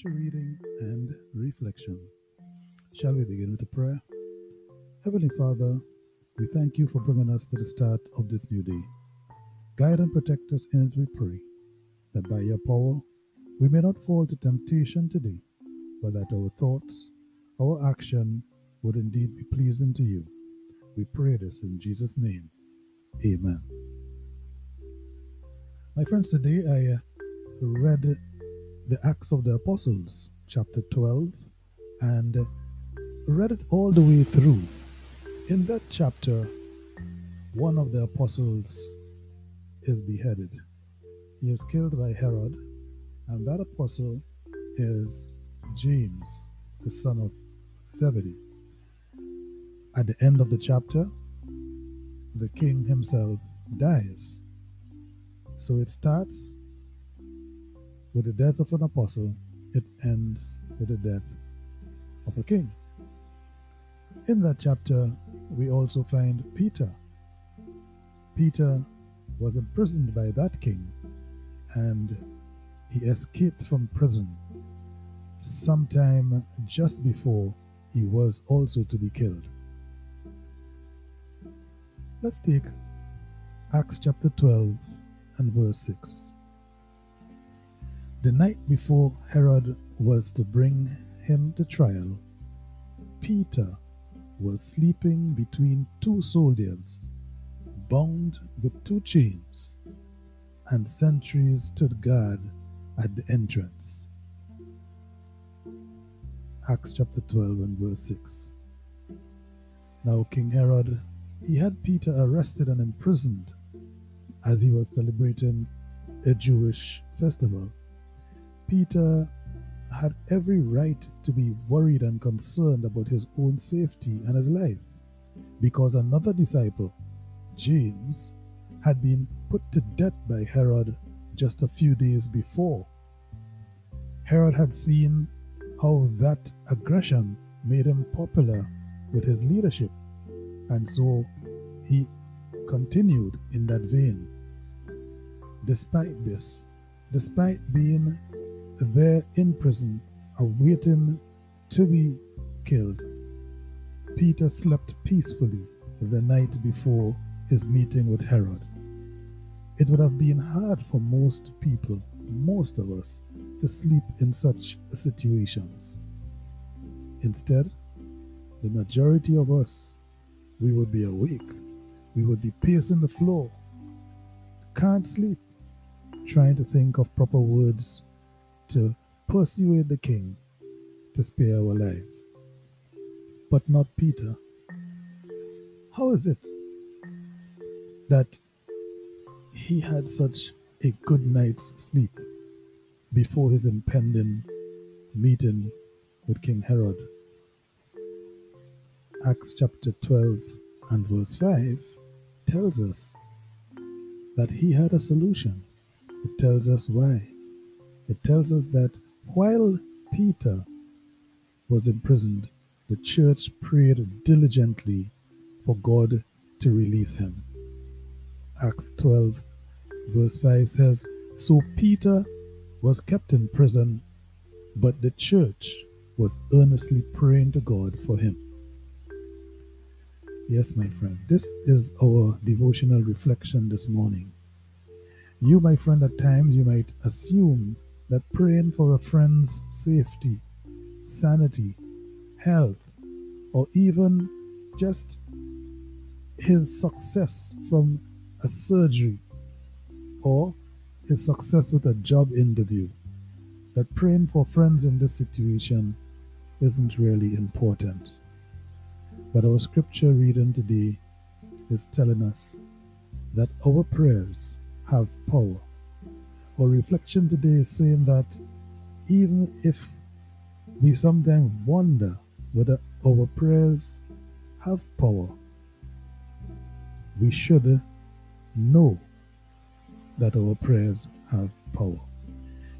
Scripture reading, and reflection. Shall we begin with a prayer? Heavenly Father, we thank you for bringing us to the start of this new day. Guide and protect us in it, we pray, that by your power we may not fall to temptation today, but that our thoughts, our action would indeed be pleasing to you. We pray this in Jesus' name. Amen. My friends, today I read the Acts of the Apostles, chapter 12, and read it all the way through. In that chapter, one of the apostles is beheaded. He is killed by Herod, and that apostle is James, the son of Zebedee. At the end of the chapter, the king himself dies. So it starts with the death of an apostle, it ends with the death of a king. In that chapter, we also find Peter. Peter was imprisoned by that king and he escaped from prison sometime just before he was also to be killed. Let's take Acts chapter 12 and verse 6. The night before Herod was to bring him to trial, Peter was sleeping between two soldiers, bound with two chains, and sentries stood guard at the entrance. Acts chapter 12 and verse 6. Now King Herod, he had Peter arrested and imprisoned as he was celebrating a Jewish festival. Peter had every right to be worried and concerned about his own safety and his life because another disciple, James, had been put to death by Herod just a few days before. Herod had seen how that aggression made him popular with his leadership, and so he continued in that vein. Despite this, despite being there in prison, awaiting to be killed, Peter slept peacefully the night before his meeting with Herod. It would have been hard for most people, most of us, to sleep in such situations. Instead, the majority of us, we would be awake. We would be pacing the floor. Can't sleep, trying to think of proper words to persuade the king to spare our life. But not Peter. How is it that he had such a good night's sleep before his impending meeting with King Herod? Acts chapter 12 and verse 5 tells us that he had a solution. It tells us why. It tells us that while Peter was imprisoned, the church prayed diligently for God to release him. Acts 12, verse 5 says, So Peter was kept in prison, but the church was earnestly praying to God for him. Yes, my friend, this is our devotional reflection this morning. You, my friend, at times you might assume that praying for a friend's safety, sanity, health, or even just his success from a surgery or his success with a job interview, that praying for friends in this situation isn't really important. But our scripture reading today is telling us that our prayers have power. Our reflection today is saying that even if we sometimes wonder whether our prayers have power, we should know that our prayers have power.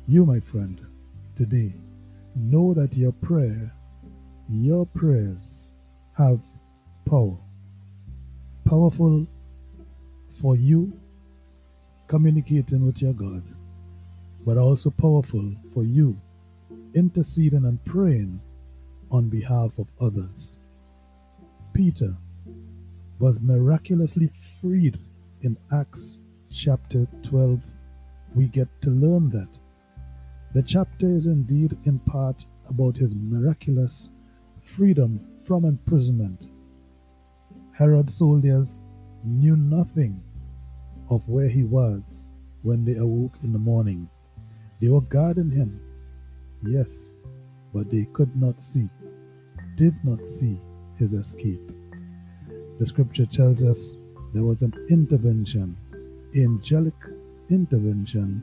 You, my friend, today, know that your prayer, your prayers have power. Powerful for you communicating with your God, but also powerful for you interceding and praying on behalf of others. Peter was miraculously freed in Acts chapter 12. We get to learn that. The chapter is indeed in part about his miraculous freedom from imprisonment. Herod's soldiers knew nothing of where he was when they awoke in the morning. They were guarding him, yes, but they could not see, did not see his escape. The scripture tells us there was an intervention, angelic intervention,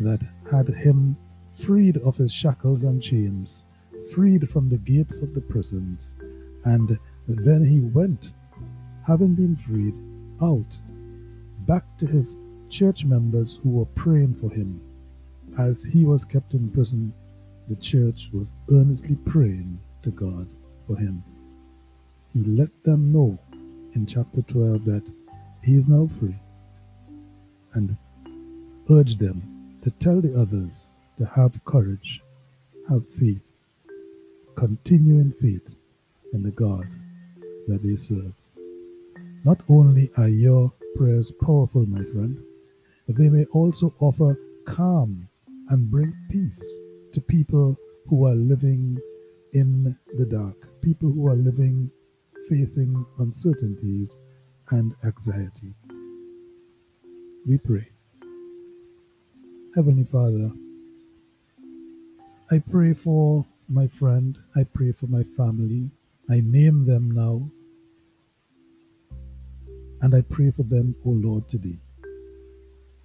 that had him freed of his shackles and chains, freed from the gates of the prisons, and then he went, having been freed, out, back to his church members who were praying for him. As he was kept in prison, the church was earnestly praying to God for him. He let them know in chapter 12 that he is now free and urged them to tell the others to have courage, have faith, continue in faith in the God that they serve. Not only are your prayers powerful, my friend, but they may also offer calm and bring peace to people who are living in the dark, people who are living facing uncertainties and anxiety. We pray. Heavenly Father, I pray for my friend, I pray for my family. I name them now. And I pray for them, O Lord, today.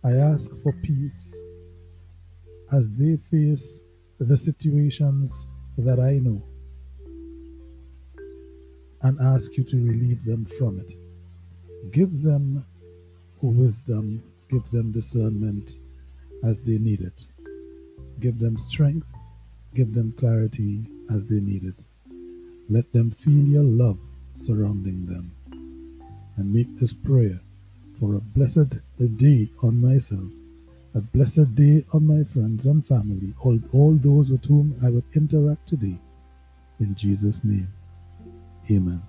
I ask for peace as they face the situations that I know and ask you to relieve them from it. Give them wisdom, give them discernment as they need it. Give them strength, give them clarity as they need it. Let them feel your love surrounding them. And make this prayer for a blessed day on myself, a blessed day on my friends and family, all, all those with whom I would interact today. In Jesus' name. Amen.